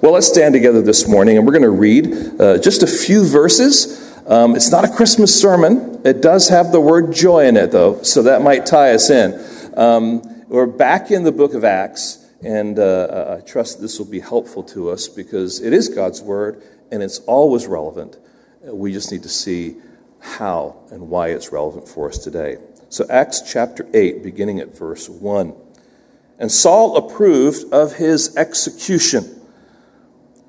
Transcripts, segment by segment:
Well, let's stand together this morning and we're going to read uh, just a few verses. Um, it's not a Christmas sermon. It does have the word joy in it, though, so that might tie us in. Um, we're back in the book of Acts, and uh, I trust this will be helpful to us because it is God's word and it's always relevant. We just need to see how and why it's relevant for us today. So, Acts chapter 8, beginning at verse 1. And Saul approved of his execution.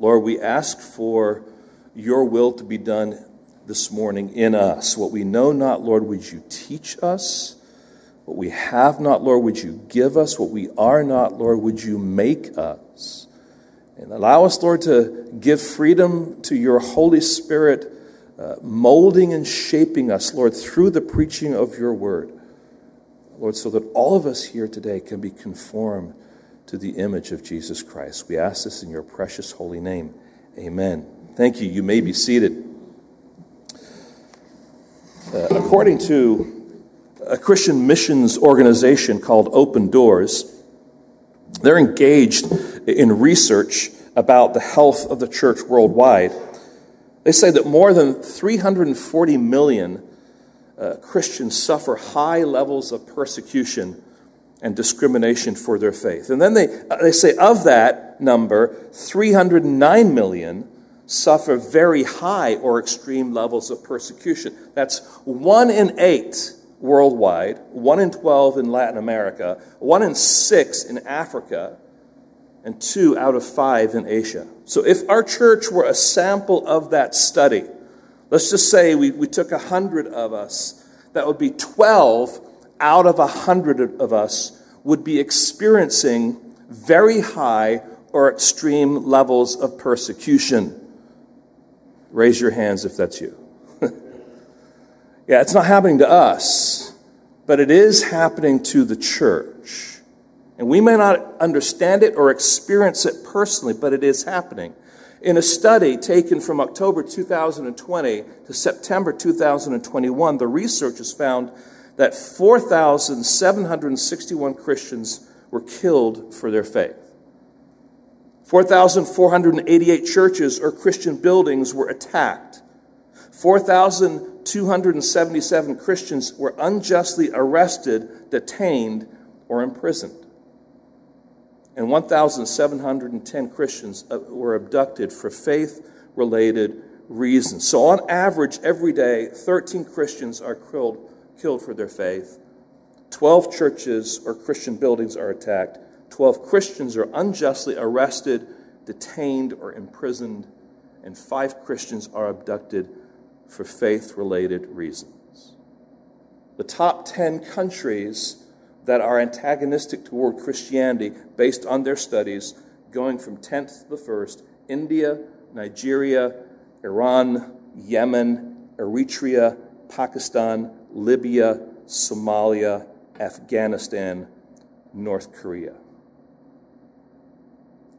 Lord, we ask for your will to be done this morning in us. What we know not, Lord, would you teach us? What we have not, Lord, would you give us? What we are not, Lord, would you make us? And allow us, Lord, to give freedom to your Holy Spirit, uh, molding and shaping us, Lord, through the preaching of your word. Lord, so that all of us here today can be conformed to the image of Jesus Christ. We ask this in your precious holy name. Amen. Thank you. You may be seated. Uh, according to a Christian missions organization called Open Doors, they're engaged in research about the health of the church worldwide. They say that more than 340 million uh, Christians suffer high levels of persecution and discrimination for their faith. And then they, uh, they say of that number, 309 million suffer very high or extreme levels of persecution. That's one in eight worldwide, one in 12 in Latin America, one in six in Africa, and two out of five in Asia. So if our church were a sample of that study, let's just say we, we took 100 of us, that would be 12 out of a hundred of us would be experiencing very high or extreme levels of persecution. Raise your hands if that's you. yeah, it's not happening to us, but it is happening to the church. And we may not understand it or experience it personally, but it is happening. In a study taken from October 2020 to September 2021, the researchers found that 4,761 Christians were killed for their faith. 4,488 churches or Christian buildings were attacked. 4,277 Christians were unjustly arrested, detained, or imprisoned. And 1,710 Christians uh, were abducted for faith related reasons. So, on average, every day, 13 Christians are killed killed for their faith. 12 churches or Christian buildings are attacked. 12 Christians are unjustly arrested, detained, or imprisoned. And five Christians are abducted for faith related reasons. The top 10 countries that are antagonistic toward Christianity, based on their studies, going from 10th to the first India, Nigeria, Iran, Yemen, Eritrea, Pakistan, Libya, Somalia, Afghanistan, North Korea.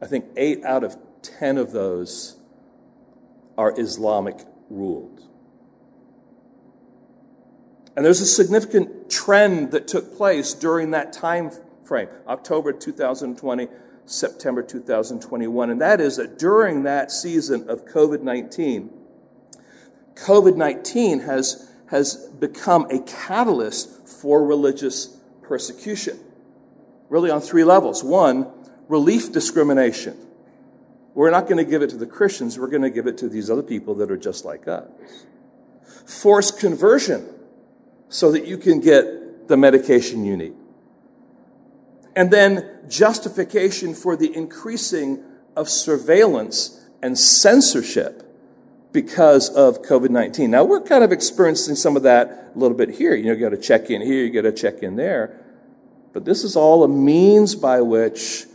I think eight out of ten of those are Islamic ruled. And there's a significant trend that took place during that time frame, October 2020, September 2021, and that is that during that season of COVID 19, COVID 19 has has become a catalyst for religious persecution, really on three levels. One, relief discrimination. We're not going to give it to the Christians, we're going to give it to these other people that are just like us. Forced conversion so that you can get the medication you need. And then justification for the increasing of surveillance and censorship because of COVID 19. Now, we're kind of experiencing some of that a little bit here. You know, you got to check in here, you got to check in there. But this is all a means by which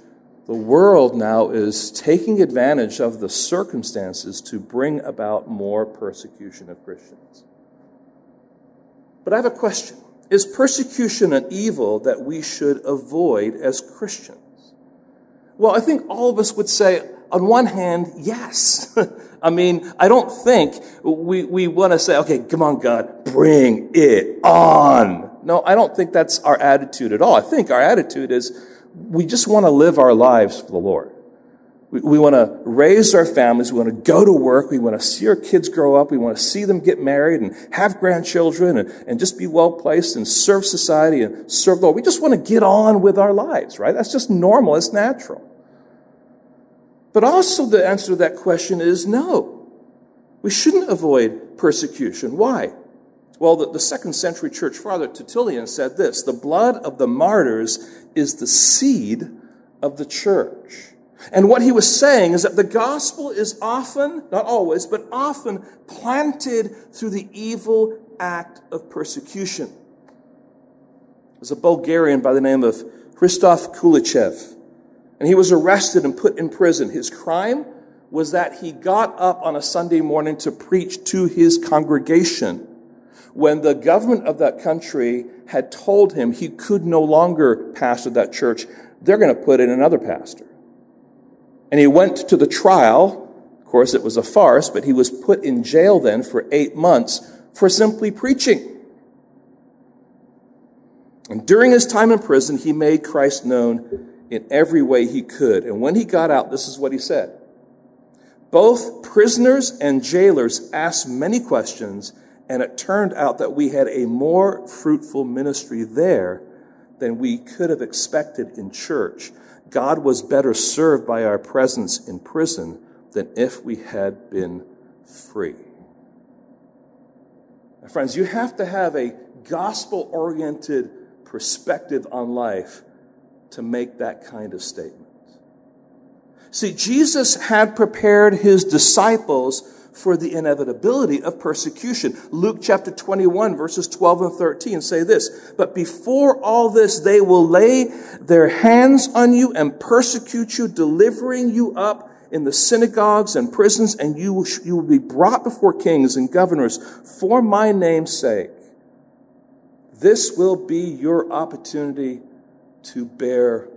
the world now is taking advantage of the circumstances to bring about more persecution of Christians. But I have a question Is persecution an evil that we should avoid as Christians? Well, I think all of us would say, on one hand, yes. I mean, I don't think we, we want to say, okay, come on, God, bring it on. No, I don't think that's our attitude at all. I think our attitude is we just want to live our lives for the Lord. We, we want to raise our families. We want to go to work. We want to see our kids grow up. We want to see them get married and have grandchildren and, and just be well placed and serve society and serve the Lord. We just want to get on with our lives, right? That's just normal. It's natural. But also the answer to that question is no. We shouldn't avoid persecution. Why? Well, the, the, second century church father Tertullian said this the blood of the martyrs is the seed of the church. And what he was saying is that the gospel is often, not always, but often planted through the evil act of persecution. There's a Bulgarian by the name of Christoph Kulichev and he was arrested and put in prison. His crime was that he got up on a Sunday morning to preach to his congregation when the government of that country had told him he could no longer pastor that church. They're going to put in another pastor. And he went to the trial. Of course, it was a farce, but he was put in jail then for eight months for simply preaching. And during his time in prison, he made Christ known in every way he could. And when he got out, this is what he said. Both prisoners and jailers asked many questions, and it turned out that we had a more fruitful ministry there than we could have expected in church. God was better served by our presence in prison than if we had been free. My friends, you have to have a gospel oriented perspective on life to make that kind of statement. See, Jesus had prepared his disciples for the inevitability of persecution. Luke chapter 21 verses 12 and 13 say this, but before all this, they will lay their hands on you and persecute you, delivering you up in the synagogues and prisons, and you will, you will be brought before kings and governors for my name's sake. This will be your opportunity to bear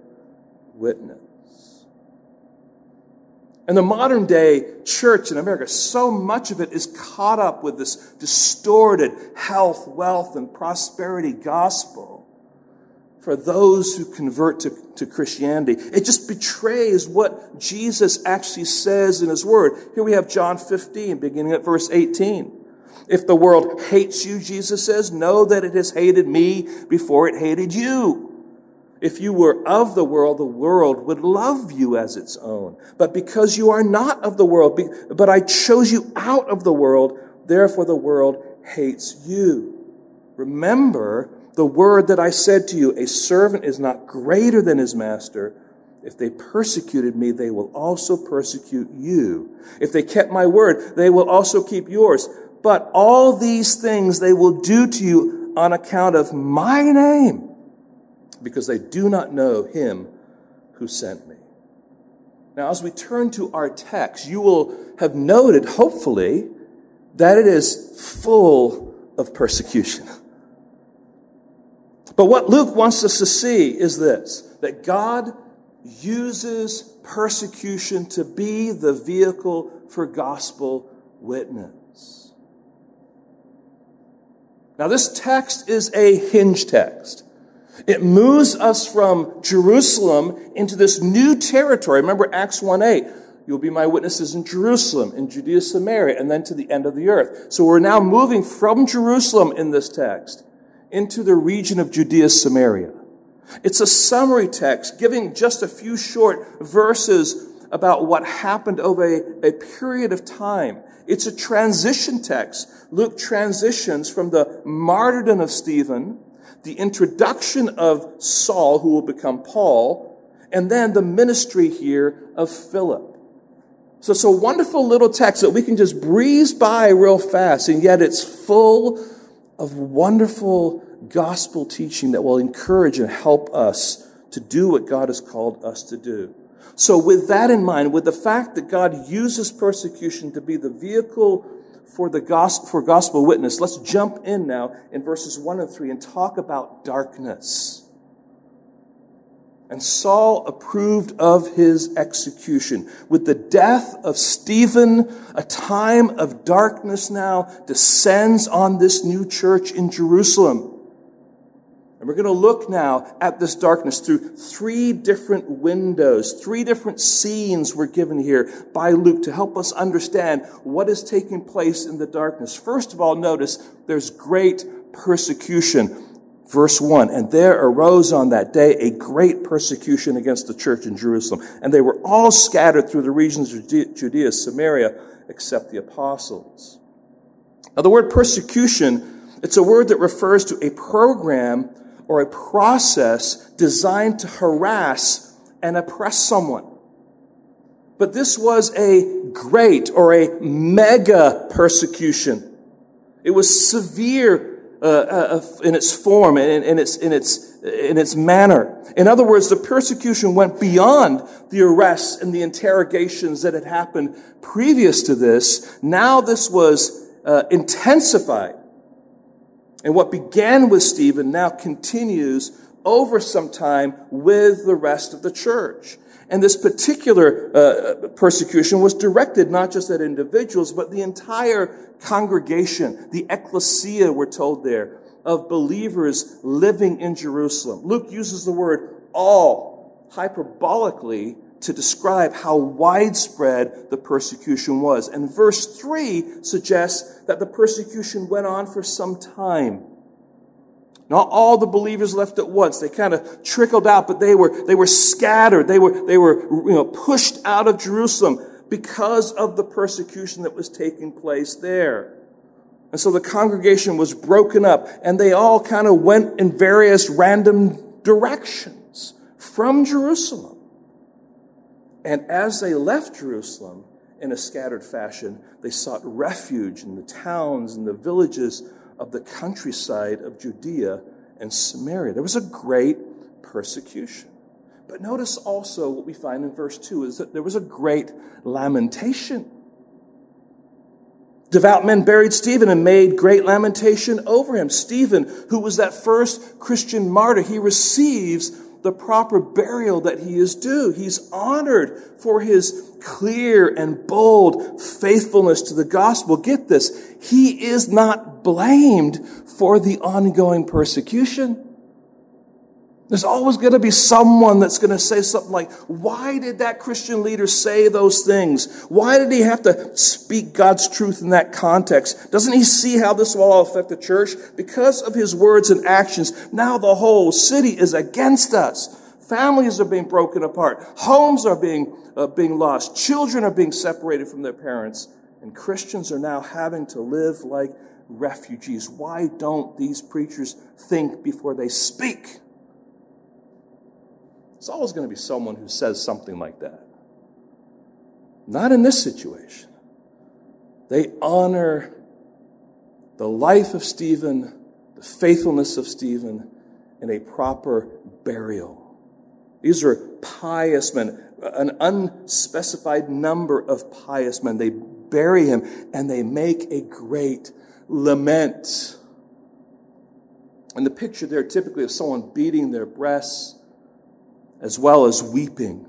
witness. And the modern day church in America, so much of it is caught up with this distorted health, wealth, and prosperity gospel for those who convert to, to Christianity. It just betrays what Jesus actually says in his word. Here we have John 15, beginning at verse 18. If the world hates you, Jesus says, know that it has hated me before it hated you. If you were of the world, the world would love you as its own. But because you are not of the world, but I chose you out of the world, therefore the world hates you. Remember the word that I said to you, a servant is not greater than his master. If they persecuted me, they will also persecute you. If they kept my word, they will also keep yours. But all these things they will do to you on account of my name because they do not know him who sent me. Now, as we turn to our text, you will have noted, hopefully, that it is full of persecution. But what Luke wants us to see is this that God uses persecution to be the vehicle for gospel witness. Now, this text is a hinge text. It moves us from Jerusalem into this new territory. Remember Acts 1 8. You'll be my witnesses in Jerusalem, in Judea, Samaria, and then to the end of the earth. So we're now moving from Jerusalem in this text into the region of Judea, Samaria. It's a summary text giving just a few short verses about what happened over a, a period of time. It's a transition text. Luke transitions from the martyrdom of Stephen, the introduction of Saul, who will become Paul, and then the ministry here of Philip. So it's a wonderful little text that we can just breeze by real fast, and yet it's full of wonderful gospel teaching that will encourage and help us to do what God has called us to do. So, with that in mind, with the fact that God uses persecution to be the vehicle for the gospel, for gospel witness, let's jump in now in verses 1 and 3 and talk about darkness. And Saul approved of his execution. With the death of Stephen, a time of darkness now descends on this new church in Jerusalem. And we're going to look now at this darkness through three different windows, three different scenes were given here by Luke to help us understand what is taking place in the darkness. First of all, notice there's great persecution. Verse 1, and there arose on that day a great persecution against the church in Jerusalem, and they were all scattered through the regions of Judea, Samaria, except the apostles. Now, the word persecution, it's a word that refers to a program or a process designed to harass and oppress someone. But this was a great or a mega persecution. It was severe uh, uh, in its form and in, in, its, in, its, in its manner. In other words, the persecution went beyond the arrests and the interrogations that had happened previous to this. Now this was uh, intensified. And what began with Stephen now continues over some time with the rest of the church. And this particular uh, persecution was directed not just at individuals, but the entire congregation, the ecclesia, we're told there, of believers living in Jerusalem. Luke uses the word all hyperbolically to describe how widespread the persecution was. And verse 3 suggests that the persecution went on for some time. Not all the believers left at once. They kind of trickled out, but they were, they were scattered. They were, they were, you know, pushed out of Jerusalem because of the persecution that was taking place there. And so the congregation was broken up and they all kind of went in various random directions from Jerusalem. And as they left Jerusalem in a scattered fashion, they sought refuge in the towns and the villages of the countryside of Judea and Samaria. There was a great persecution. But notice also what we find in verse 2 is that there was a great lamentation. Devout men buried Stephen and made great lamentation over him. Stephen, who was that first Christian martyr, he receives the proper burial that he is due. He's honored for his clear and bold faithfulness to the gospel. Get this. He is not blamed for the ongoing persecution. There's always going to be someone that's going to say something like, why did that Christian leader say those things? Why did he have to speak God's truth in that context? Doesn't he see how this will all affect the church? Because of his words and actions, now the whole city is against us. Families are being broken apart. Homes are being, uh, being lost. Children are being separated from their parents. And Christians are now having to live like refugees. Why don't these preachers think before they speak? There's always going to be someone who says something like that. Not in this situation. They honor the life of Stephen, the faithfulness of Stephen, in a proper burial. These are pious men, an unspecified number of pious men. They bury him and they make a great lament. And the picture there typically of someone beating their breasts as well as weeping.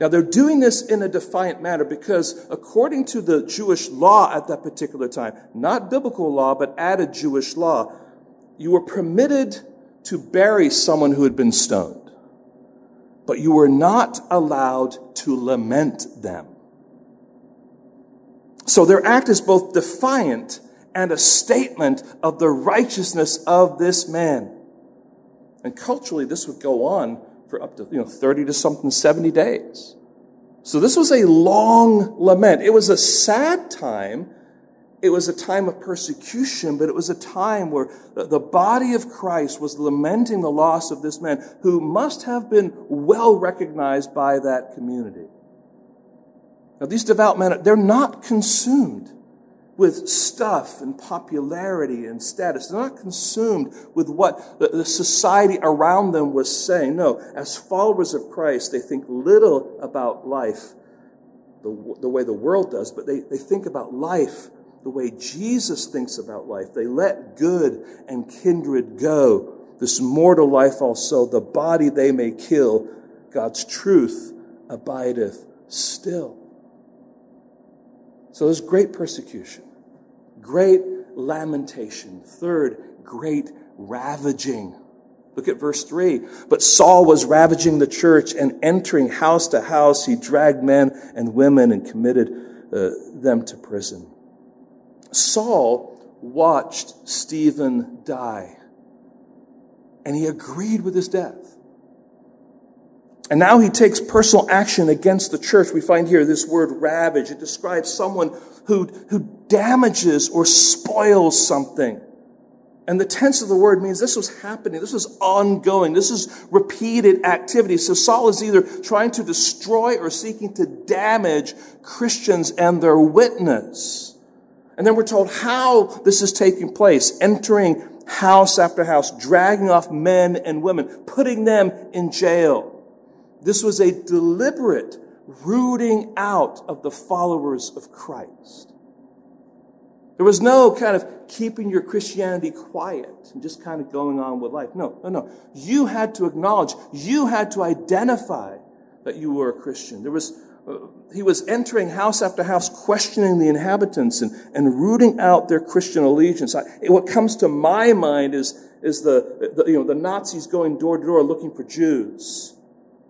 Now, they're doing this in a defiant manner because, according to the Jewish law at that particular time, not biblical law, but added Jewish law, you were permitted to bury someone who had been stoned, but you were not allowed to lament them. So their act is both defiant and a statement of the righteousness of this man. And culturally, this would go on for up to, you know, 30 to something, 70 days. So this was a long lament. It was a sad time. It was a time of persecution, but it was a time where the body of Christ was lamenting the loss of this man who must have been well recognized by that community. Now, these devout men, they're not consumed with stuff and popularity and status. They're not consumed with what the society around them was saying. No, as followers of Christ, they think little about life the, the way the world does, but they, they think about life the way Jesus thinks about life. They let good and kindred go. This mortal life also, the body they may kill, God's truth abideth still. So there's great persecution, great lamentation. Third, great ravaging. Look at verse 3. But Saul was ravaging the church and entering house to house, he dragged men and women and committed uh, them to prison. Saul watched Stephen die, and he agreed with his death. And now he takes personal action against the church. We find here this word ravage. It describes someone who, who damages or spoils something. And the tense of the word means this was happening. This was ongoing. This is repeated activity. So Saul is either trying to destroy or seeking to damage Christians and their witness. And then we're told how this is taking place, entering house after house, dragging off men and women, putting them in jail. This was a deliberate rooting out of the followers of Christ. There was no kind of keeping your Christianity quiet and just kind of going on with life. No, no, no. You had to acknowledge, you had to identify that you were a Christian. There was uh, he was entering house after house, questioning the inhabitants and, and rooting out their Christian allegiance. I, what comes to my mind is, is the, the, you know, the Nazis going door to door looking for Jews.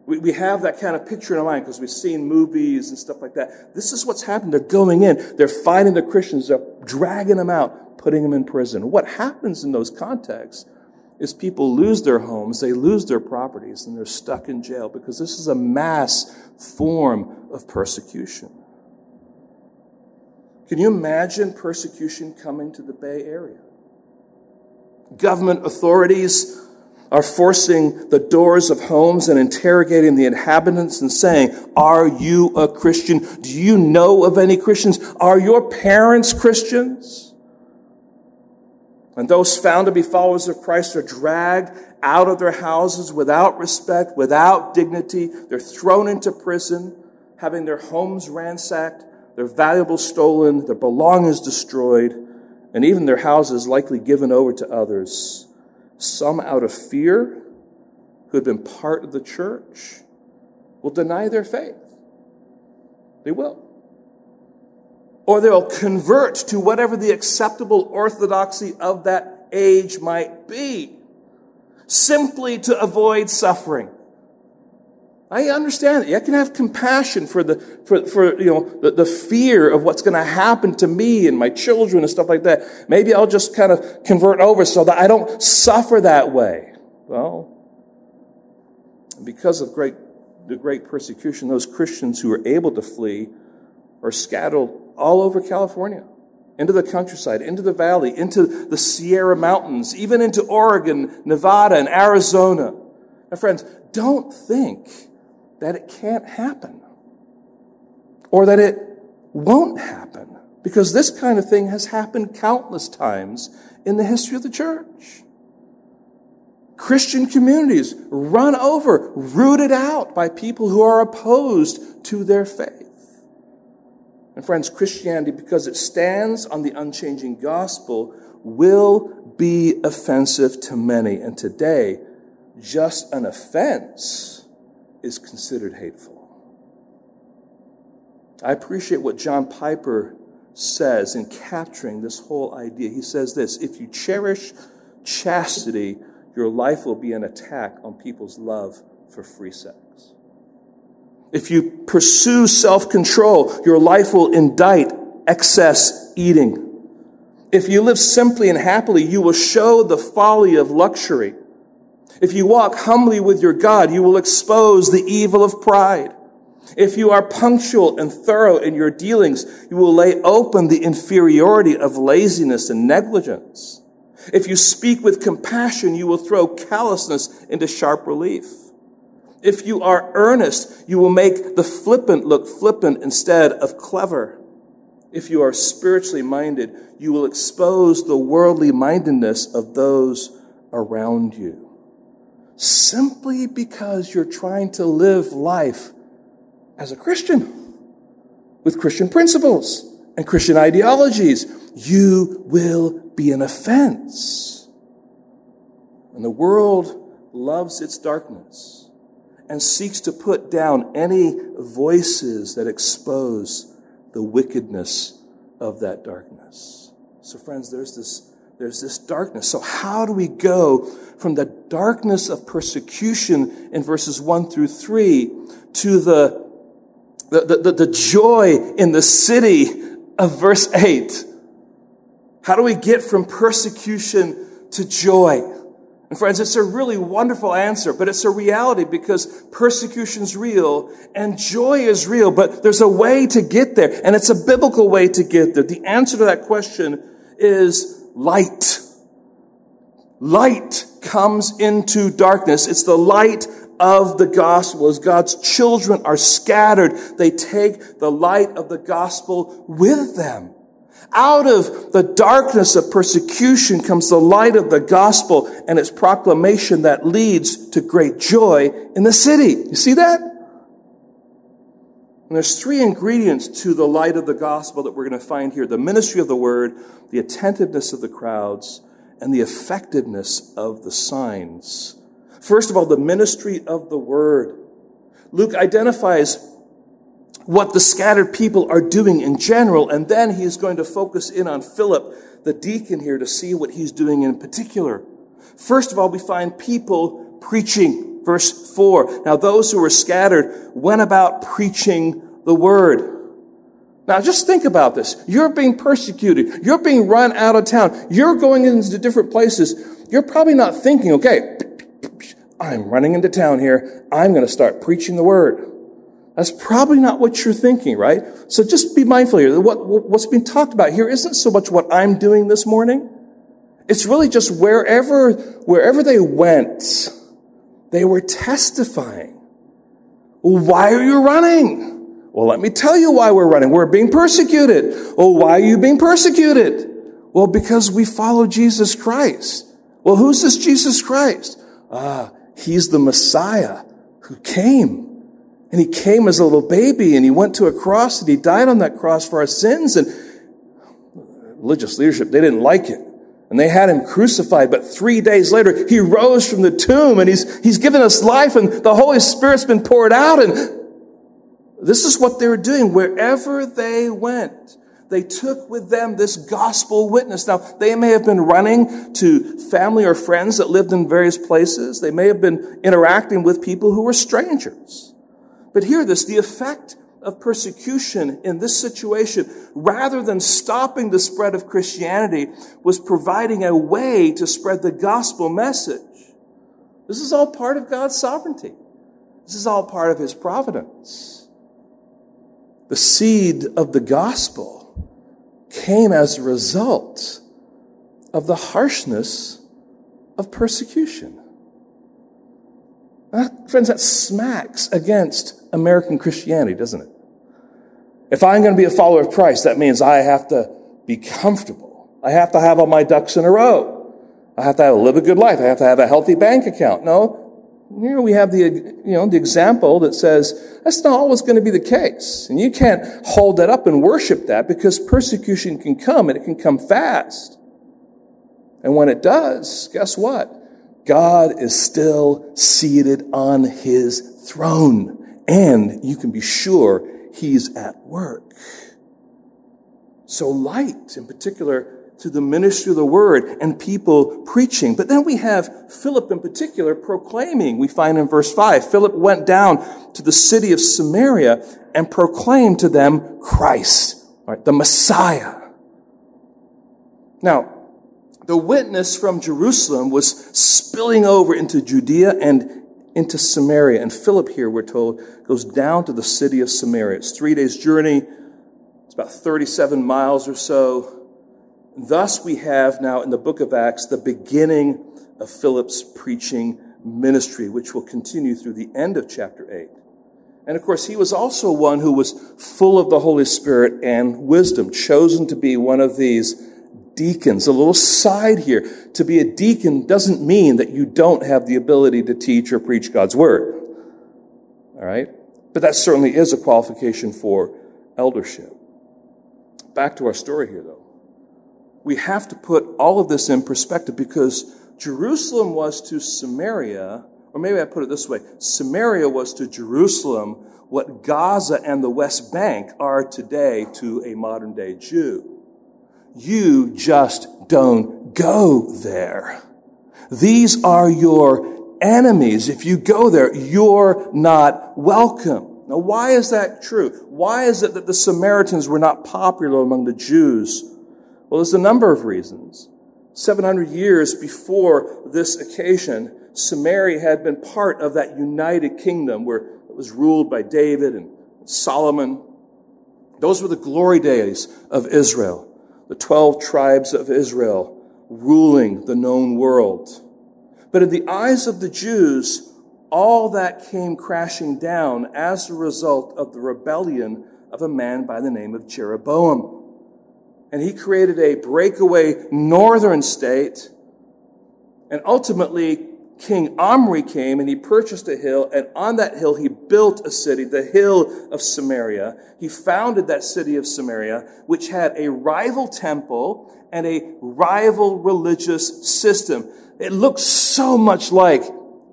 We, we have that kind of picture in our mind because we've seen movies and stuff like that. This is what's happened. They're going in, they're fighting the Christians, they're dragging them out, putting them in prison. What happens in those contexts is people lose their homes, they lose their properties, and they're stuck in jail because this is a mass form of persecution. Can you imagine persecution coming to the Bay Area? Government authorities are forcing the doors of homes and interrogating the inhabitants and saying, Are you a Christian? Do you know of any Christians? Are your parents Christians? And those found to be followers of Christ are dragged out of their houses without respect, without dignity. They're thrown into prison, having their homes ransacked, their valuables stolen, their belongings destroyed, and even their houses likely given over to others. Some out of fear, who had been part of the church, will deny their faith. They will or they'll convert to whatever the acceptable orthodoxy of that age might be, simply to avoid suffering. I understand that. I can have compassion for the, for, for, you know, the, the fear of what's going to happen to me and my children and stuff like that. Maybe I'll just kind of convert over so that I don't suffer that way. Well, because of great, the great persecution, those Christians who are able to flee are scattered all over California, into the countryside, into the valley, into the Sierra Mountains, even into Oregon, Nevada, and Arizona. My friends, don't think that it can't happen or that it won't happen because this kind of thing has happened countless times in the history of the church. Christian communities run over, rooted out by people who are opposed to their faith. And friends, Christianity, because it stands on the unchanging gospel, will be offensive to many. And today, just an offense is considered hateful. I appreciate what John Piper says in capturing this whole idea. He says this If you cherish chastity, your life will be an attack on people's love for free sex. If you pursue self control, your life will indict excess eating. If you live simply and happily, you will show the folly of luxury. If you walk humbly with your God, you will expose the evil of pride. If you are punctual and thorough in your dealings, you will lay open the inferiority of laziness and negligence. If you speak with compassion, you will throw callousness into sharp relief. If you are earnest, you will make the flippant look flippant instead of clever. If you are spiritually minded, you will expose the worldly mindedness of those around you. Simply because you're trying to live life as a Christian with Christian principles and Christian ideologies, you will be an offense. And the world loves its darkness and seeks to put down any voices that expose the wickedness of that darkness. So, friends, there's this, there's this darkness. So, how do we go from the darkness of persecution in verses 1 through 3 to the, the, the, the joy in the city of verse 8? How do we get from persecution to joy? And friends, it's a really wonderful answer, but it's a reality because persecution's real and joy is real, but there's a way to get there, and it's a biblical way to get there. The answer to that question is light. Light comes into darkness. It's the light of the gospel. As God's children are scattered, they take the light of the gospel with them. Out of the darkness of persecution comes the light of the gospel and its proclamation that leads to great joy in the city. You see that? And there's three ingredients to the light of the gospel that we're going to find here. The ministry of the word, the attentiveness of the crowds, and the effectiveness of the signs. First of all, the ministry of the word. Luke identifies what the scattered people are doing in general, and then he is going to focus in on Philip, the deacon here, to see what he's doing in particular. First of all, we find people preaching. Verse 4. Now those who were scattered went about preaching the word. Now just think about this. You're being persecuted. You're being run out of town. You're going into different places. You're probably not thinking, okay, I'm running into town here. I'm going to start preaching the word. That's probably not what you're thinking, right? So just be mindful here. What, what's being talked about here isn't so much what I'm doing this morning. It's really just wherever, wherever they went, they were testifying. Why are you running? Well, let me tell you why we're running. We're being persecuted. Oh, why are you being persecuted? Well, because we follow Jesus Christ. Well, who's this Jesus Christ? Ah, he's the Messiah who came and he came as a little baby and he went to a cross and he died on that cross for our sins. And religious leadership, they didn't like it. And they had him crucified. But three days later, he rose from the tomb and he's, he's given us life and the Holy Spirit's been poured out. And this is what they were doing wherever they went. They took with them this gospel witness. Now, they may have been running to family or friends that lived in various places. They may have been interacting with people who were strangers. But hear this, the effect of persecution in this situation, rather than stopping the spread of Christianity, was providing a way to spread the gospel message. This is all part of God's sovereignty. This is all part of His providence. The seed of the gospel came as a result of the harshness of persecution. friends, that smacks against American Christianity, doesn't it? If I'm going to be a follower of Christ, that means I have to be comfortable. I have to have all my ducks in a row. I have to have, live a good life. I have to have a healthy bank account. No. Here we have the, you know, the example that says that's not always going to be the case. And you can't hold that up and worship that because persecution can come and it can come fast. And when it does, guess what? God is still seated on his throne and you can be sure he's at work. So light, in particular, to the ministry of the word and people preaching. But then we have Philip in particular proclaiming. We find in verse 5, Philip went down to the city of Samaria and proclaimed to them Christ, right, the Messiah. Now, the witness from Jerusalem was spilling over into Judea and into Samaria. And Philip here, we're told, goes down to the city of Samaria. It's three days' journey. It's about 37 miles or so. Thus, we have now in the book of Acts the beginning of Philip's preaching ministry, which will continue through the end of chapter 8. And of course, he was also one who was full of the Holy Spirit and wisdom, chosen to be one of these deacons. A little side here. To be a deacon doesn't mean that you don't have the ability to teach or preach God's word. All right? But that certainly is a qualification for eldership. Back to our story here, though. We have to put all of this in perspective because Jerusalem was to Samaria or maybe I put it this way Samaria was to Jerusalem what Gaza and the West Bank are today to a modern day Jew. You just don't go there. These are your enemies. If you go there, you're not welcome. Now, why is that true? Why is it that the Samaritans were not popular among the Jews? Well, there's a number of reasons. 700 years before this occasion, Samaria had been part of that united kingdom where it was ruled by David and Solomon. Those were the glory days of Israel, the 12 tribes of Israel ruling the known world. But in the eyes of the Jews, all that came crashing down as a result of the rebellion of a man by the name of Jeroboam. And he created a breakaway northern state and ultimately King Omri came and he purchased a hill, and on that hill he built a city, the hill of Samaria. He founded that city of Samaria, which had a rival temple and a rival religious system. It looked so much like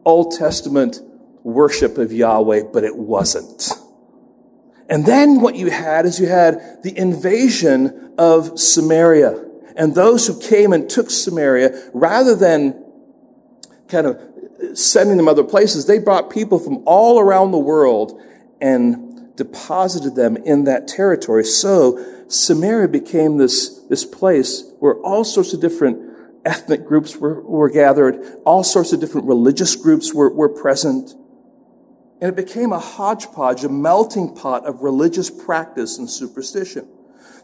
Old Testament worship of Yahweh, but it wasn't. And then what you had is you had the invasion of Samaria. And those who came and took Samaria, rather than kind of sending them other places, they brought people from all around the world and deposited them in that territory. So Samaria became this, this place where all sorts of different ethnic groups were, were gathered, all sorts of different religious groups were, were present. And it became a hodgepodge, a melting pot of religious practice and superstition.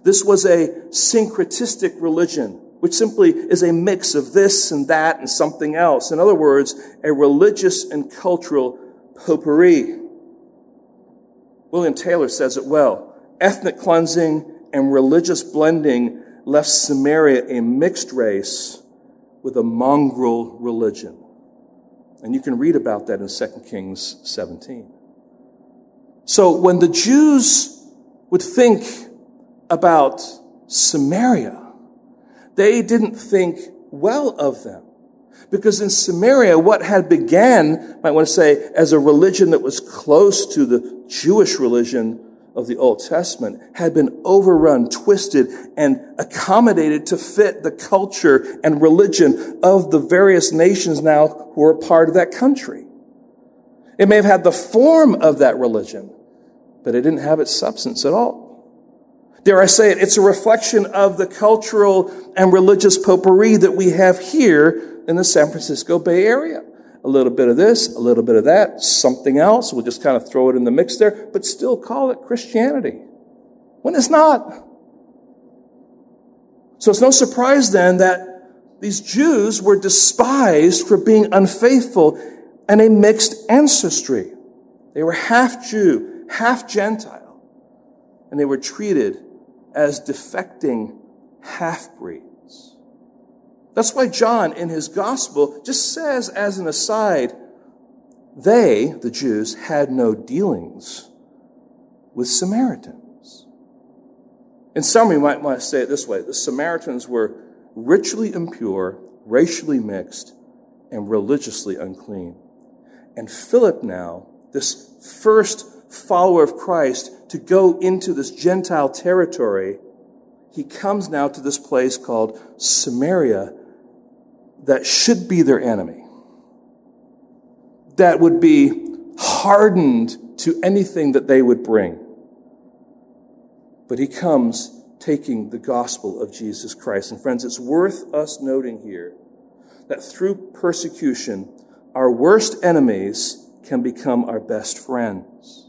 This was a syncretistic religion which simply is a mix of this and that and something else. In other words, a religious and cultural potpourri. William Taylor says it well. Ethnic cleansing and religious blending left Samaria a mixed race with a mongrel religion. And you can read about that in 2 Kings 17. So when the Jews would think about Samaria, they didn't think well of them. Because in Samaria, what had began, might want to say, as a religion that was close to the Jewish religion of the Old Testament, had been overrun, twisted, and accommodated to fit the culture and religion of the various nations now who are part of that country. It may have had the form of that religion, but it didn't have its substance at all. Dare I say it, it's a reflection of the cultural and religious potpourri that we have here in the San Francisco Bay Area. A little bit of this, a little bit of that, something else. We'll just kind of throw it in the mix there, but still call it Christianity. When it's not. So it's no surprise then that these Jews were despised for being unfaithful and a mixed ancestry. They were half Jew, half Gentile, and they were treated as defecting half breeds. That's why John in his gospel just says, as an aside, they, the Jews, had no dealings with Samaritans. In summary, you might want to say it this way the Samaritans were ritually impure, racially mixed, and religiously unclean. And Philip now, this first follower of Christ, to go into this Gentile territory, he comes now to this place called Samaria that should be their enemy, that would be hardened to anything that they would bring. But he comes taking the gospel of Jesus Christ. And friends, it's worth us noting here that through persecution, our worst enemies can become our best friends.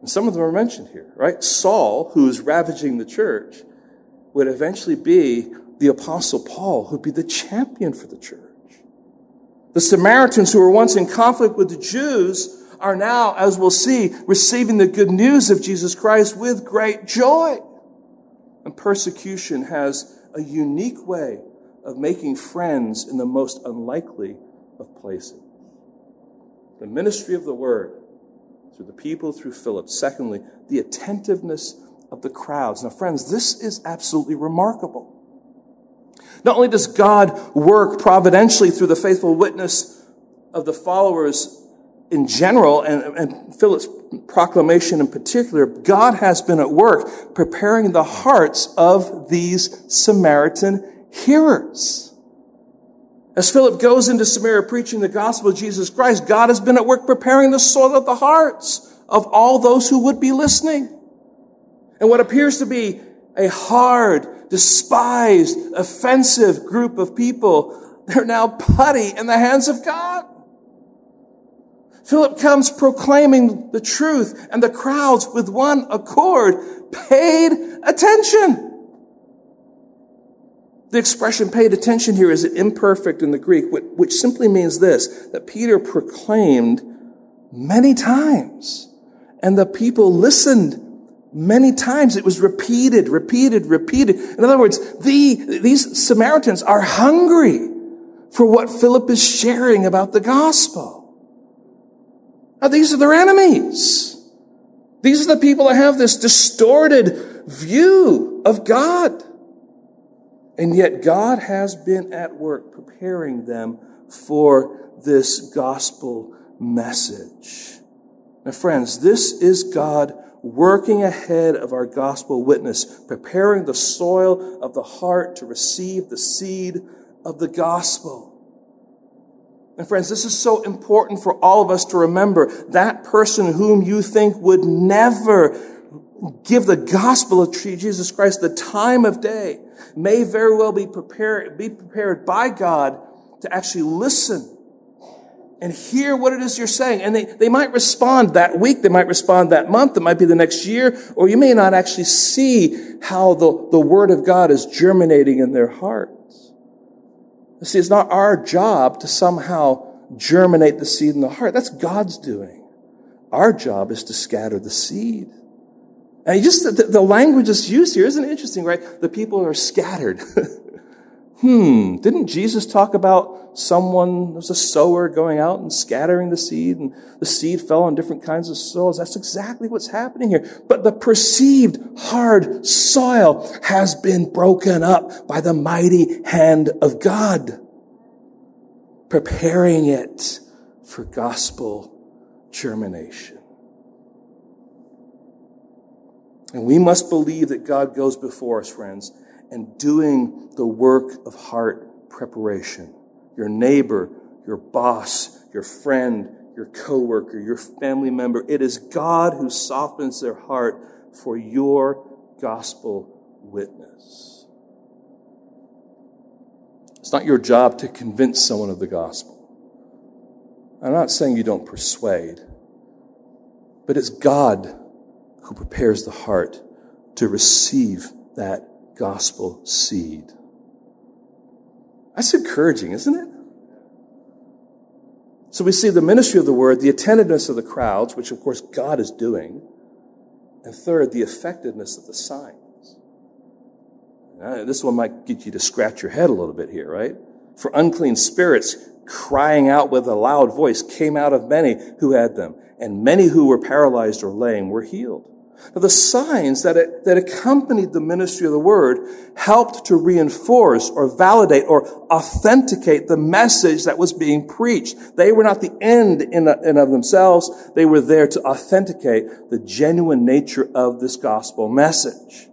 And some of them are mentioned here, right? Saul, who is ravaging the church, would eventually be the apostle Paul, who'd be the champion for the church. The Samaritans who were once in conflict with the Jews are now, as we'll see, receiving the good news of Jesus Christ with great joy. And persecution has a unique way of making friends in the most unlikely of places. The ministry of the word through the people, through Philip. Secondly, the attentiveness of the crowds. Now, friends, this is absolutely remarkable. Not only does God work providentially through the faithful witness of the followers in general and, and Philip's proclamation in particular, God has been at work preparing the hearts of these Samaritan hearers. As Philip goes into Samaria preaching the gospel of Jesus Christ, God has been at work preparing the soil of the hearts of all those who would be listening. And what appears to be a hard, despised, offensive group of people, they're now putty in the hands of God. Philip comes proclaiming the truth, and the crowds, with one accord, paid attention. The expression paid attention here is imperfect in the Greek, which simply means this, that Peter proclaimed many times, and the people listened many times. It was repeated, repeated, repeated. In other words, the, these Samaritans are hungry for what Philip is sharing about the gospel. Now, these are their enemies. These are the people that have this distorted view of God. And yet God has been at work preparing them for this gospel message. Now, friends, this is God working ahead of our gospel witness, preparing the soil of the heart to receive the seed of the gospel. And friends, this is so important for all of us to remember. That person whom you think would never give the gospel of Jesus Christ the time of day may very well be prepared, be prepared by God to actually listen and hear what it is you're saying. And they, they might respond that week, they might respond that month, it might be the next year, or you may not actually see how the, the word of God is germinating in their heart. See, it's not our job to somehow germinate the seed in the heart. That's God's doing. Our job is to scatter the seed. And just the, the language that's used here isn't interesting, right? The people are scattered. hmm, didn't Jesus talk about someone, was a sower going out and scattering the seed and the seed fell on different kinds of soils? That's exactly what's happening here. But the perceived hard soil has been broken up by the mighty hand of God, preparing it for gospel germination. And we must believe that God goes before us, friends, and doing the work of heart preparation. Your neighbor, your boss, your friend, your coworker, your family member. It is God who softens their heart for your gospel witness. It's not your job to convince someone of the gospel. I'm not saying you don't persuade, but it's God who prepares the heart to receive that gospel seed. That's encouraging, isn't it? So we see the ministry of the word, the attentiveness of the crowds, which of course God is doing, and third, the effectiveness of the signs. Now, this one might get you to scratch your head a little bit here, right? For unclean spirits crying out with a loud voice came out of many who had them, and many who were paralyzed or lame were healed. Now, the signs that, it, that accompanied the ministry of the word helped to reinforce or validate or authenticate the message that was being preached. They were not the end in and of themselves. They were there to authenticate the genuine nature of this gospel message.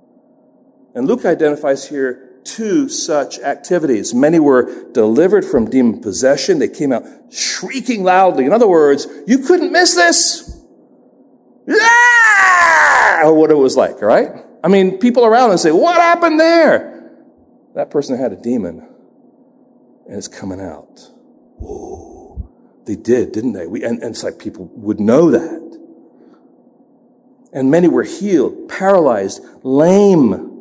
And Luke identifies here two such activities. Many were delivered from demon possession. They came out shrieking loudly. In other words, you couldn't miss this. Yeah! What it was like, right? I mean, people around and say, what happened there? That person had a demon and it's coming out. Whoa. They did, didn't they? We, and, and it's like people would know that. And many were healed, paralyzed, lame.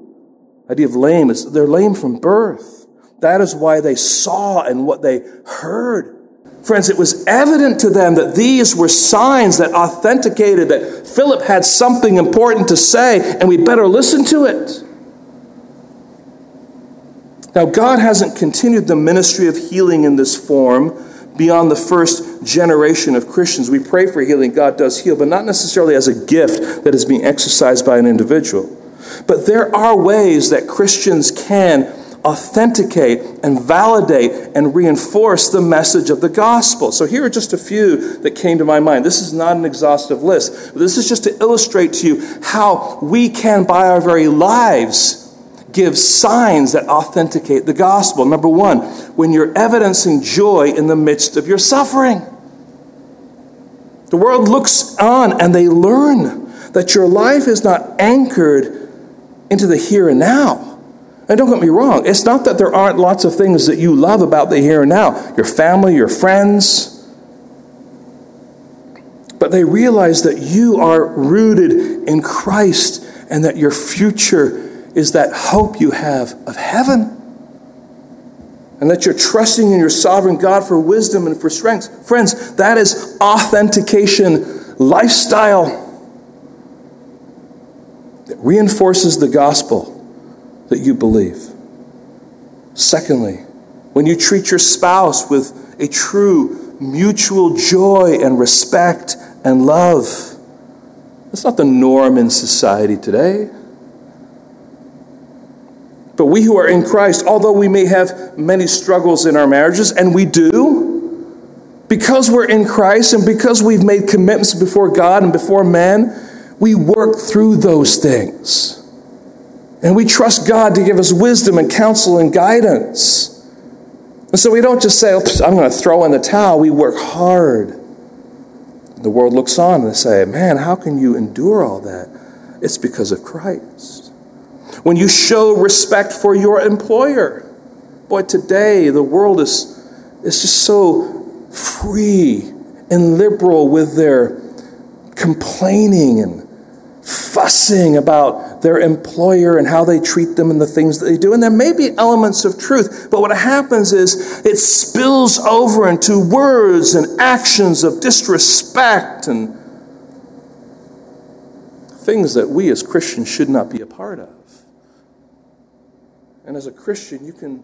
Idea of lame is they're lame from birth. That is why they saw and what they heard. Friends, it was evident to them that these were signs that authenticated that Philip had something important to say and we better listen to it. Now, God hasn't continued the ministry of healing in this form beyond the first generation of Christians. We pray for healing, God does heal, but not necessarily as a gift that is being exercised by an individual. But there are ways that Christians can authenticate and validate and reinforce the message of the gospel. So here are just a few that came to my mind. This is not an exhaustive list, but this is just to illustrate to you how we can, by our very lives, give signs that authenticate the gospel. Number one, when you're evidencing joy in the midst of your suffering. The world looks on and they learn that your life is not anchored into the here and now. And don't get me wrong, it's not that there aren't lots of things that you love about the here and now your family, your friends. But they realize that you are rooted in Christ and that your future is that hope you have of heaven. And that you're trusting in your sovereign God for wisdom and for strength. Friends, that is authentication lifestyle reinforces the gospel that you believe. Secondly, when you treat your spouse with a true mutual joy and respect and love, that's not the norm in society today. But we who are in Christ, although we may have many struggles in our marriages, and we do, because we're in Christ and because we've made commitments before God and before men, we work through those things. And we trust God to give us wisdom and counsel and guidance. And so we don't just say, I'm going to throw in the towel. We work hard. The world looks on and they say, Man, how can you endure all that? It's because of Christ when you show respect for your employer. Boy, today the world is, is just so free and liberal with their complaining and fussing about their employer and how they treat them and the things that they do. And there may be elements of truth, but what happens is it spills over into words and actions of disrespect and things that we as Christians should not be a part of. And as a Christian, you can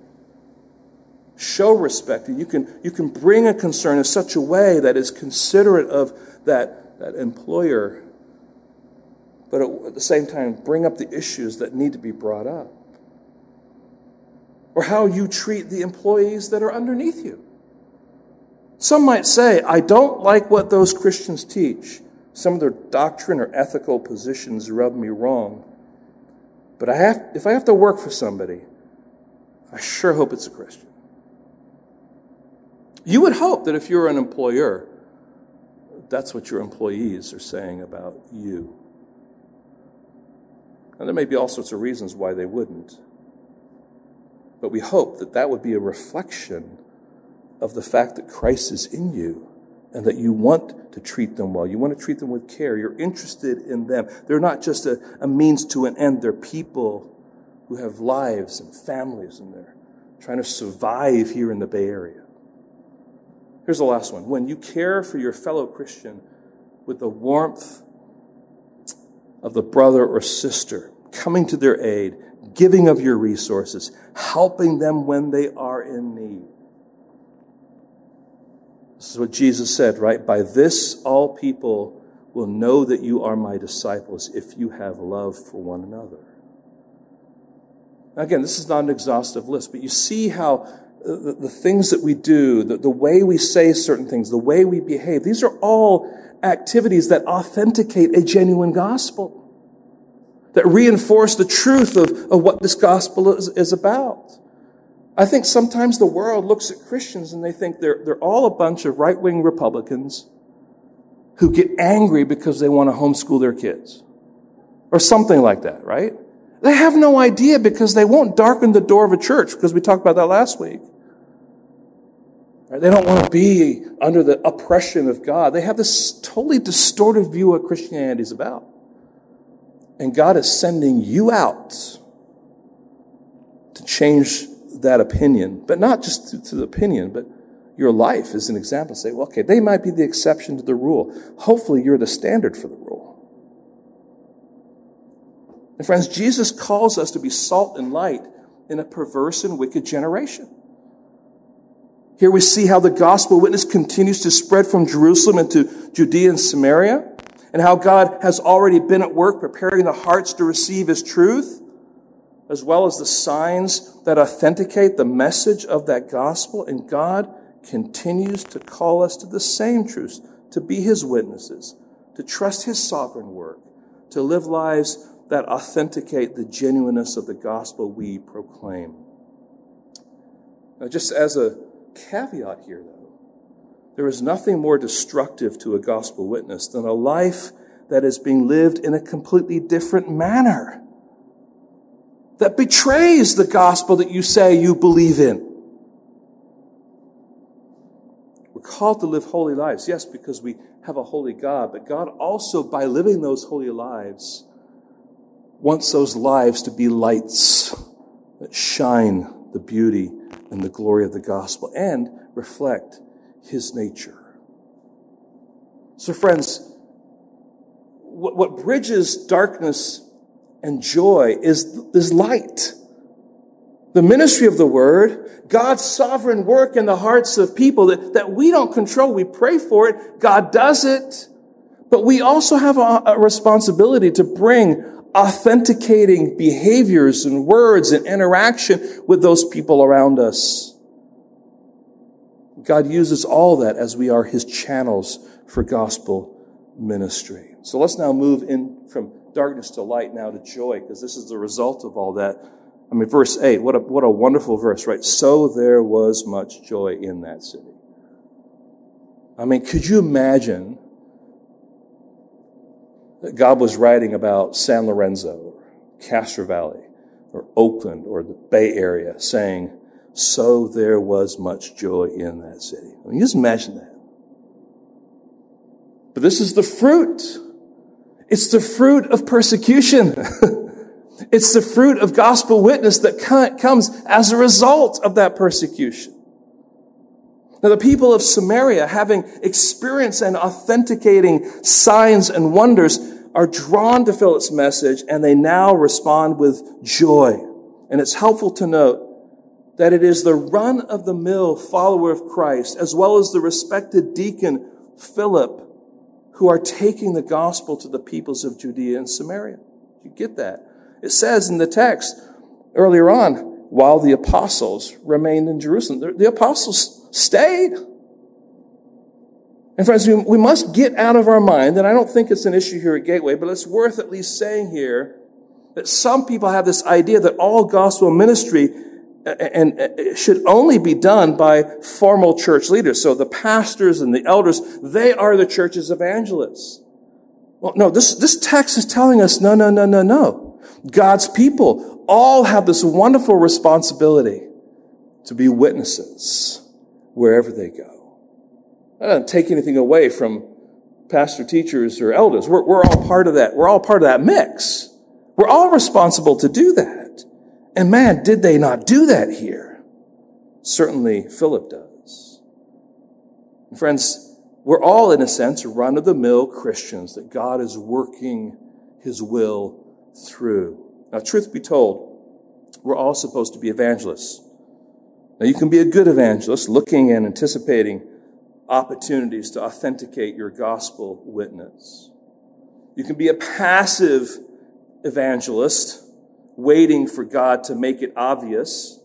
show respect and you can, you can bring a concern in such a way that is considerate of that, that employer, but at the same time, bring up the issues that need to be brought up. Or how you treat the employees that are underneath you. Some might say, I don't like what those Christians teach. Some of their doctrine or ethical positions rub me wrong. But I have, if I have to work for somebody, I sure hope it's a Christian. You would hope that if you're an employer, that's what your employees are saying about you. And there may be all sorts of reasons why they wouldn't. But we hope that that would be a reflection of the fact that Christ is in you and that you want to treat them well. You want to treat them with care. You're interested in them. They're not just a, a means to an end, they're people who have lives and families and they're trying to survive here in the Bay Area. Here's the last one. When you care for your fellow Christian with the warmth of the brother or sister, coming to their aid, giving of your resources, helping them when they are in need. This is what Jesus said, right? By this, all people will know that you are my disciples if you have love for one another. Again, this is not an exhaustive list, but you see how the, the things that we do, the, the way we say certain things, the way we behave, these are all activities that authenticate a genuine gospel, that reinforce the truth of, of what this gospel is, is about. I think sometimes the world looks at Christians and they think they're, they're all a bunch of right wing Republicans who get angry because they want to homeschool their kids or something like that, right? They have no idea because they won't darken the door of a church because we talked about that last week. They don't want to be under the oppression of God. They have this totally distorted view of what Christianity is about. And God is sending you out to change that opinion, but not just to, to the opinion, but your life is an example. Say, well, okay, they might be the exception to the rule. Hopefully, you're the standard for the rule. And friends, Jesus calls us to be salt and light in a perverse and wicked generation. Here we see how the gospel witness continues to spread from Jerusalem into Judea and Samaria, and how God has already been at work preparing the hearts to receive his truth, as well as the signs that authenticate the message of that gospel. And God continues to call us to the same truths, to be his witnesses, to trust his sovereign work, to live lives that authenticate the genuineness of the gospel we proclaim. Now, just as a caveat here, though, there is nothing more destructive to a gospel witness than a life that is being lived in a completely different manner, that betrays the gospel that you say you believe in. We're called to live holy lives, yes, because we have a holy God, but God also, by living those holy lives, wants those lives to be lights that shine the beauty and the glory of the gospel and reflect his nature. So, friends, what, what bridges darkness and joy is, is light. The ministry of the word, God's sovereign work in the hearts of people that, that we don't control. We pray for it. God does it. But we also have a, a responsibility to bring authenticating behaviors and words and interaction with those people around us. God uses all that as we are his channels for gospel ministry. So let's now move in from darkness to light now to joy, because this is the result of all that. I mean, verse 8, what a, what a wonderful verse, right? So there was much joy in that city. I mean, could you imagine that God was writing about San Lorenzo, or Castro Valley, or Oakland, or the Bay Area, saying, so there was much joy in that city. I mean, just imagine that. But this is the fruit. It's the fruit of persecution. it's the fruit of gospel witness that comes as a result of that persecution. Now, the people of Samaria, having experienced and authenticating signs and wonders, are drawn to Philip's message and they now respond with joy. And it's helpful to note that it is the run of the mill follower of Christ, as well as the respected deacon Philip, who are taking the gospel to the peoples of Judea and Samaria. You get that? It says in the text earlier on, while the apostles remained in Jerusalem, the apostles stayed. And friends, we, must get out of our mind, and I don't think it's an issue here at Gateway, but it's worth at least saying here that some people have this idea that all gospel ministry and should only be done by formal church leaders. So the pastors and the elders, they are the church's evangelists. Well, no, this, this text is telling us, no, no, no, no, no. God's people all have this wonderful responsibility to be witnesses wherever they go. I don't take anything away from pastor, teachers, or elders. We're, we're all part of that. We're all part of that mix. We're all responsible to do that. And man, did they not do that here? Certainly Philip does. And friends, we're all, in a sense, run of the mill Christians that God is working his will through. Now, truth be told, we're all supposed to be evangelists. Now, you can be a good evangelist looking and anticipating opportunities to authenticate your gospel witness. You can be a passive evangelist waiting for God to make it obvious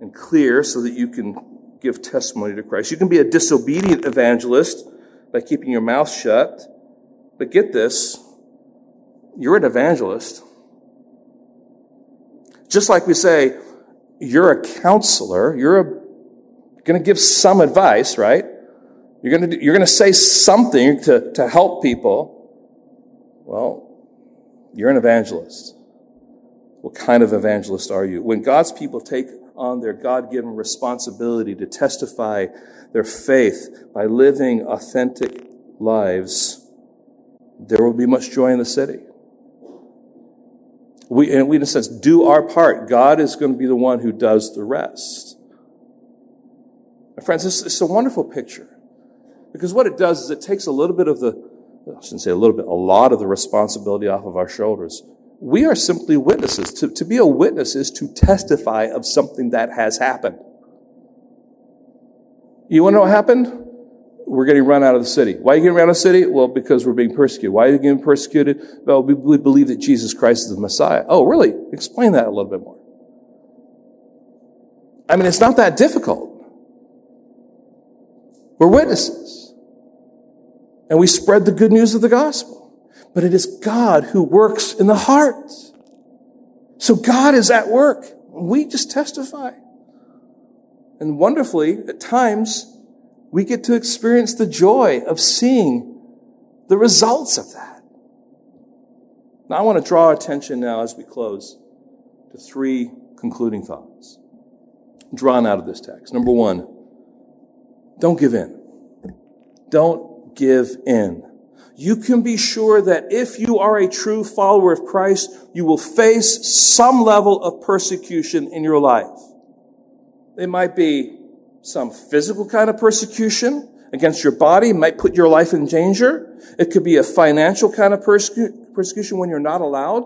and clear so that you can give testimony to Christ. You can be a disobedient evangelist by keeping your mouth shut. But get this, you're an evangelist. Just like we say, you're a counselor, you're a, going to give some advice, right? You're going to, you're going to say something to, to help people. Well, you're an evangelist. What kind of evangelist are you? When God's people take on their God given responsibility to testify their faith by living authentic lives, there will be much joy in the city. We, and we, in a sense, do our part. God is going to be the one who does the rest. My friends, this is a wonderful picture. Because what it does is it takes a little bit of the, I shouldn't say a little bit, a lot of the responsibility off of our shoulders. We are simply witnesses. To, to be a witness is to testify of something that has happened. You want to know what happened? We're getting run out of the city. Why are you getting run out of the city? Well, because we're being persecuted. Why are you getting persecuted? Well, we, we believe that Jesus Christ is the Messiah. Oh, really? Explain that a little bit more. I mean, it's not that difficult. We're witnesses. And we spread the good news of the gospel. But it is God who works in the heart. So God is at work. We just testify. And wonderfully, at times, we get to experience the joy of seeing the results of that. Now, I want to draw attention now as we close to three concluding thoughts drawn out of this text. Number one, don't give in. Don't give in. You can be sure that if you are a true follower of Christ, you will face some level of persecution in your life. It might be some physical kind of persecution against your body, might put your life in danger. It could be a financial kind of persecu- persecution when you're not allowed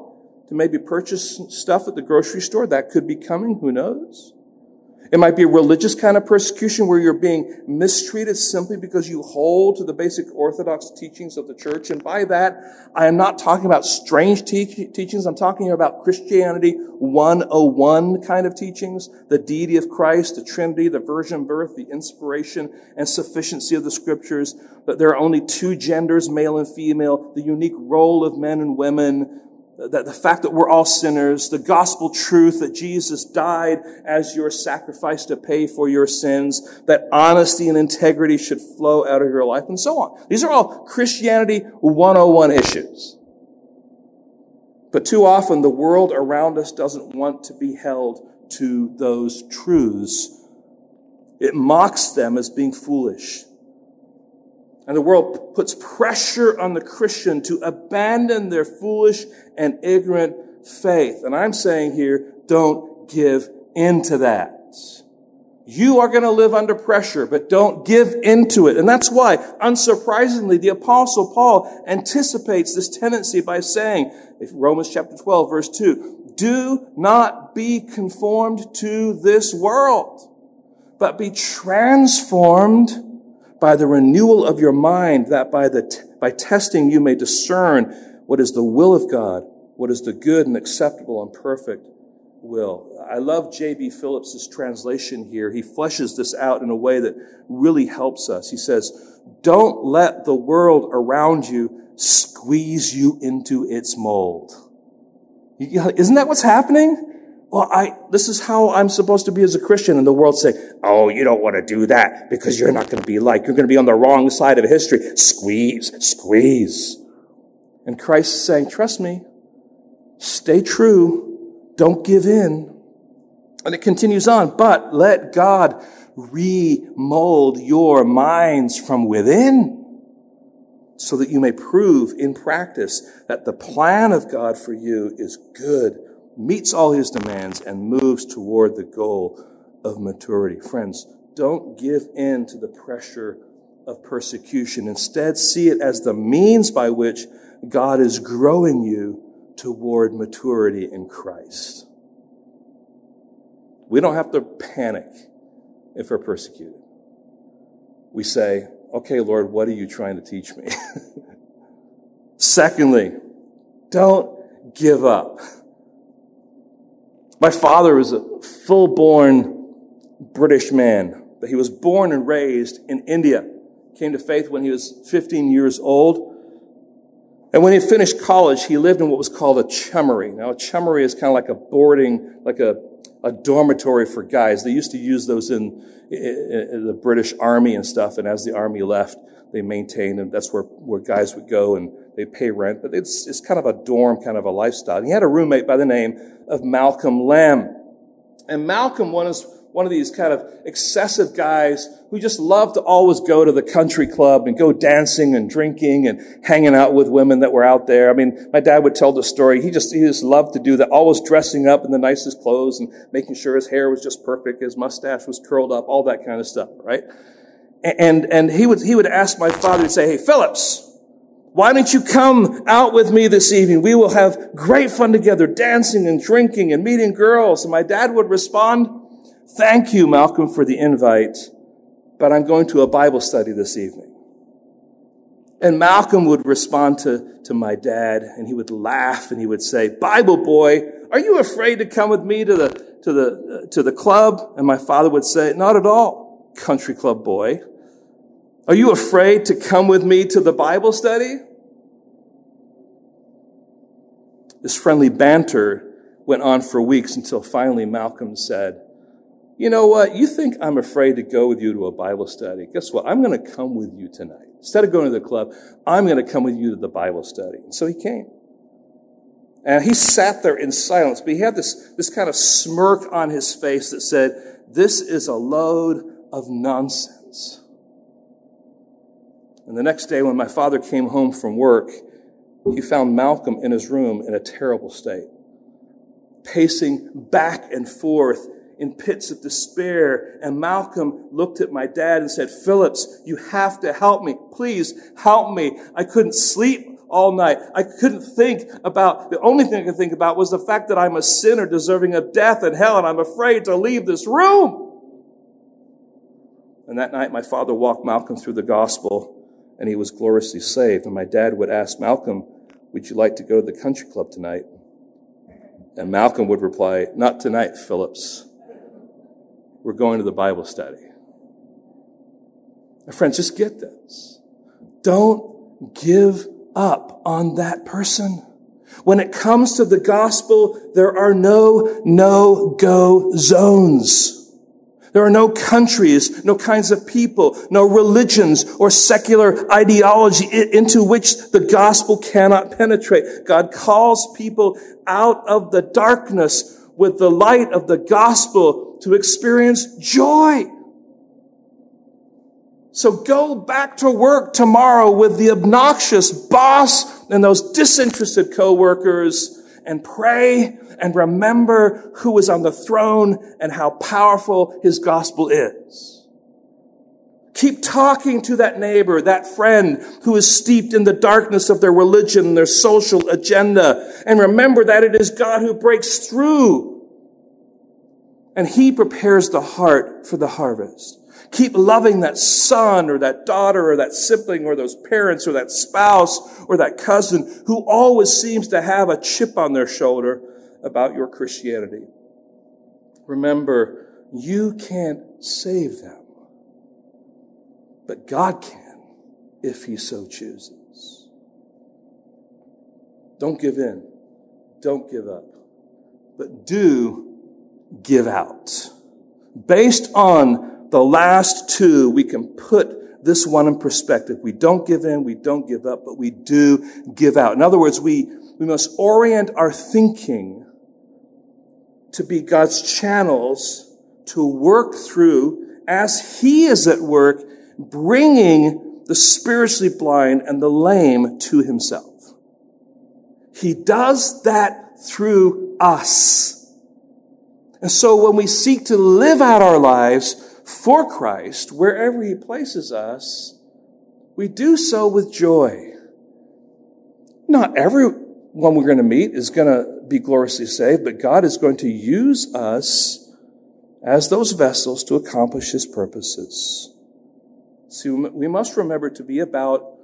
to maybe purchase stuff at the grocery store. That could be coming. Who knows? It might be a religious kind of persecution where you're being mistreated simply because you hold to the basic orthodox teachings of the church. And by that, I am not talking about strange te- teachings. I'm talking about Christianity 101 kind of teachings. The deity of Christ, the Trinity, the virgin birth, the inspiration and sufficiency of the scriptures. That there are only two genders, male and female, the unique role of men and women, that the fact that we're all sinners, the gospel truth that Jesus died as your sacrifice to pay for your sins, that honesty and integrity should flow out of your life, and so on. These are all Christianity 101 issues. But too often the world around us doesn't want to be held to those truths. It mocks them as being foolish. And the world puts pressure on the Christian to abandon their foolish and ignorant faith. And I'm saying here, don't give into that. You are going to live under pressure, but don't give into it. And that's why, unsurprisingly, the apostle Paul anticipates this tendency by saying, Romans chapter 12, verse 2, do not be conformed to this world, but be transformed by the renewal of your mind, that by the, t- by testing you may discern what is the will of God, what is the good and acceptable and perfect will. I love J.B. Phillips' translation here. He fleshes this out in a way that really helps us. He says, don't let the world around you squeeze you into its mold. Isn't that what's happening? Well, I, this is how I'm supposed to be as a Christian. And the world say, oh, you don't want to do that because you're not going to be like, you're going to be on the wrong side of history. Squeeze, squeeze. And Christ is saying, trust me, stay true, don't give in. And it continues on, but let God remold your minds from within so that you may prove in practice that the plan of God for you is good meets all his demands, and moves toward the goal of maturity. Friends, don't give in to the pressure of persecution. Instead, see it as the means by which God is growing you toward maturity in Christ. We don't have to panic if we're persecuted. We say, okay, Lord, what are you trying to teach me? Secondly, don't give up. My father was a full born British man, but he was born and raised in India. Came to faith when he was 15 years old. And when he finished college, he lived in what was called a chummery. Now, a chummery is kind of like a boarding, like a, a dormitory for guys. They used to use those in, in, in the British army and stuff. And as the army left, they maintained, and that's where, where guys would go and they pay rent, but it's, it's kind of a dorm kind of a lifestyle. And he had a roommate by the name of Malcolm Lamb. And Malcolm was one of these kind of excessive guys who just loved to always go to the country club and go dancing and drinking and hanging out with women that were out there. I mean, my dad would tell the story. He just, he just loved to do that, always dressing up in the nicest clothes and making sure his hair was just perfect, his mustache was curled up, all that kind of stuff, right? And, and he would, he would ask my father to say, Hey, Phillips, why don't you come out with me this evening? We will have great fun together, dancing and drinking and meeting girls. And my dad would respond, Thank you, Malcolm, for the invite, but I'm going to a Bible study this evening. And Malcolm would respond to, to my dad and he would laugh and he would say, Bible boy, are you afraid to come with me to the, to the, to the club? And my father would say, not at all, country club boy. Are you afraid to come with me to the Bible study? This friendly banter went on for weeks until finally Malcolm said, you know what? You think I'm afraid to go with you to a Bible study. Guess what? I'm going to come with you tonight. Instead of going to the club, I'm going to come with you to the Bible study. And so he came. And he sat there in silence, but he had this, this kind of smirk on his face that said, this is a load of nonsense. And the next day when my father came home from work, he found Malcolm in his room in a terrible state, pacing back and forth in pits of despair. And Malcolm looked at my dad and said, Phillips, you have to help me. Please help me. I couldn't sleep all night. I couldn't think about, the only thing I could think about was the fact that I'm a sinner deserving of death and hell and I'm afraid to leave this room. And that night my father walked Malcolm through the gospel and he was gloriously saved. And my dad would ask Malcolm, would you like to go to the country club tonight? And Malcolm would reply, not tonight, Phillips we're going to the Bible study. My friends, just get this. Don't give up on that person. When it comes to the gospel, there are no no-go zones. There are no countries, no kinds of people, no religions or secular ideology into which the gospel cannot penetrate. God calls people out of the darkness with the light of the gospel to experience joy. So go back to work tomorrow with the obnoxious boss and those disinterested coworkers and pray and remember who is on the throne and how powerful his gospel is. Keep talking to that neighbor, that friend who is steeped in the darkness of their religion, their social agenda, and remember that it is God who breaks through and he prepares the heart for the harvest. Keep loving that son or that daughter or that sibling or those parents or that spouse or that cousin who always seems to have a chip on their shoulder about your Christianity. Remember, you can't save them, but God can if he so chooses. Don't give in. Don't give up. But do give out. Based on the last two, we can put this one in perspective. We don't give in, we don't give up, but we do give out. In other words, we, we must orient our thinking to be God's channels to work through as He is at work, bringing the spiritually blind and the lame to Himself. He does that through us. And so when we seek to live out our lives for Christ, wherever He places us, we do so with joy. Not everyone we're going to meet is going to be gloriously saved, but God is going to use us as those vessels to accomplish His purposes. See, we must remember to be about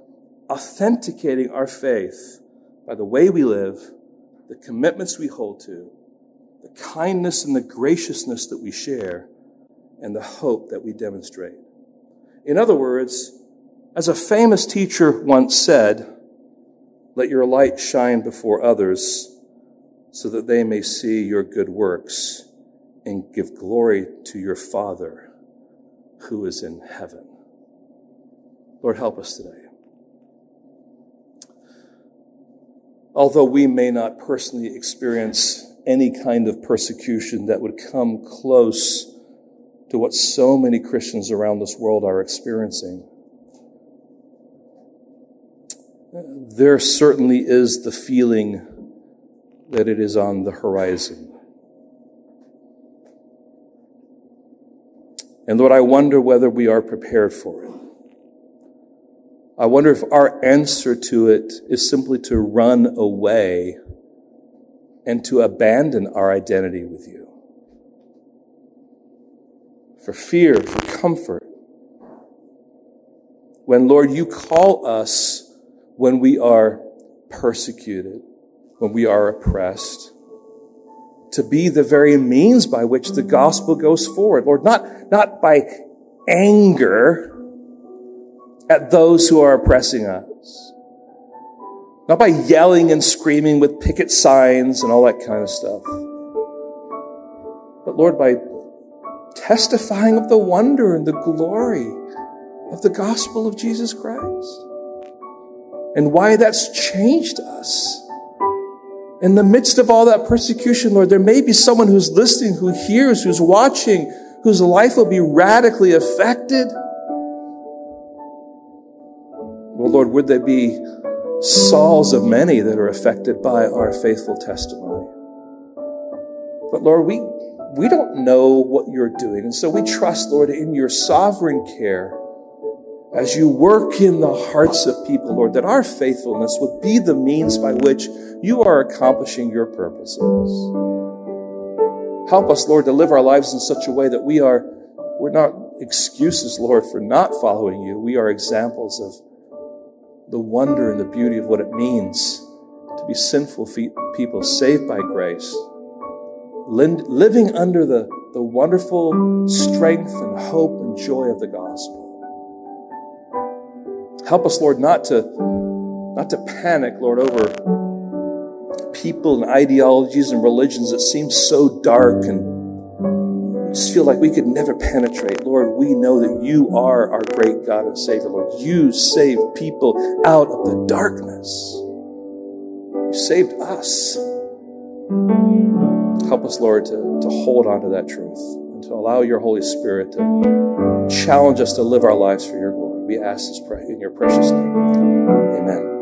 authenticating our faith by the way we live, the commitments we hold to, the kindness and the graciousness that we share, and the hope that we demonstrate. In other words, as a famous teacher once said, let your light shine before others so that they may see your good works and give glory to your Father who is in heaven. Lord, help us today. Although we may not personally experience any kind of persecution that would come close to what so many Christians around this world are experiencing. There certainly is the feeling that it is on the horizon. And Lord, I wonder whether we are prepared for it. I wonder if our answer to it is simply to run away and to abandon our identity with you. For fear, for comfort. When, Lord, you call us when we are persecuted, when we are oppressed, to be the very means by which the gospel goes forward. Lord, not, not by anger at those who are oppressing us, not by yelling and screaming with picket signs and all that kind of stuff, but Lord, by testifying of the wonder and the glory of the gospel of Jesus Christ and why that's changed us. In the midst of all that persecution, Lord, there may be someone who's listening, who hears, who's watching, whose life will be radically affected. Well, Lord, would there be Sauls of many that are affected by our faithful testimony? But Lord, we, we don't know what you're doing. And so we trust, Lord, in your sovereign care as you work in the hearts of people, Lord, that our faithfulness would be the means by which you are accomplishing your purposes. Help us, Lord, to live our lives in such a way that we are, we're not excuses, Lord, for not following you. We are examples of the wonder and the beauty of what it means to be sinful people saved by grace, living under the, the wonderful strength and hope and joy of the gospel. Help us, Lord, not to, not to panic, Lord, over people and ideologies and religions that seem so dark and just feel like we could never penetrate. Lord, we know that you are our great God and Savior. Lord, you save people out of the darkness. You saved us. Help us, Lord, to, to hold on to that truth and to allow your Holy Spirit to challenge us to live our lives for your glory. We ask this in your precious name. Amen.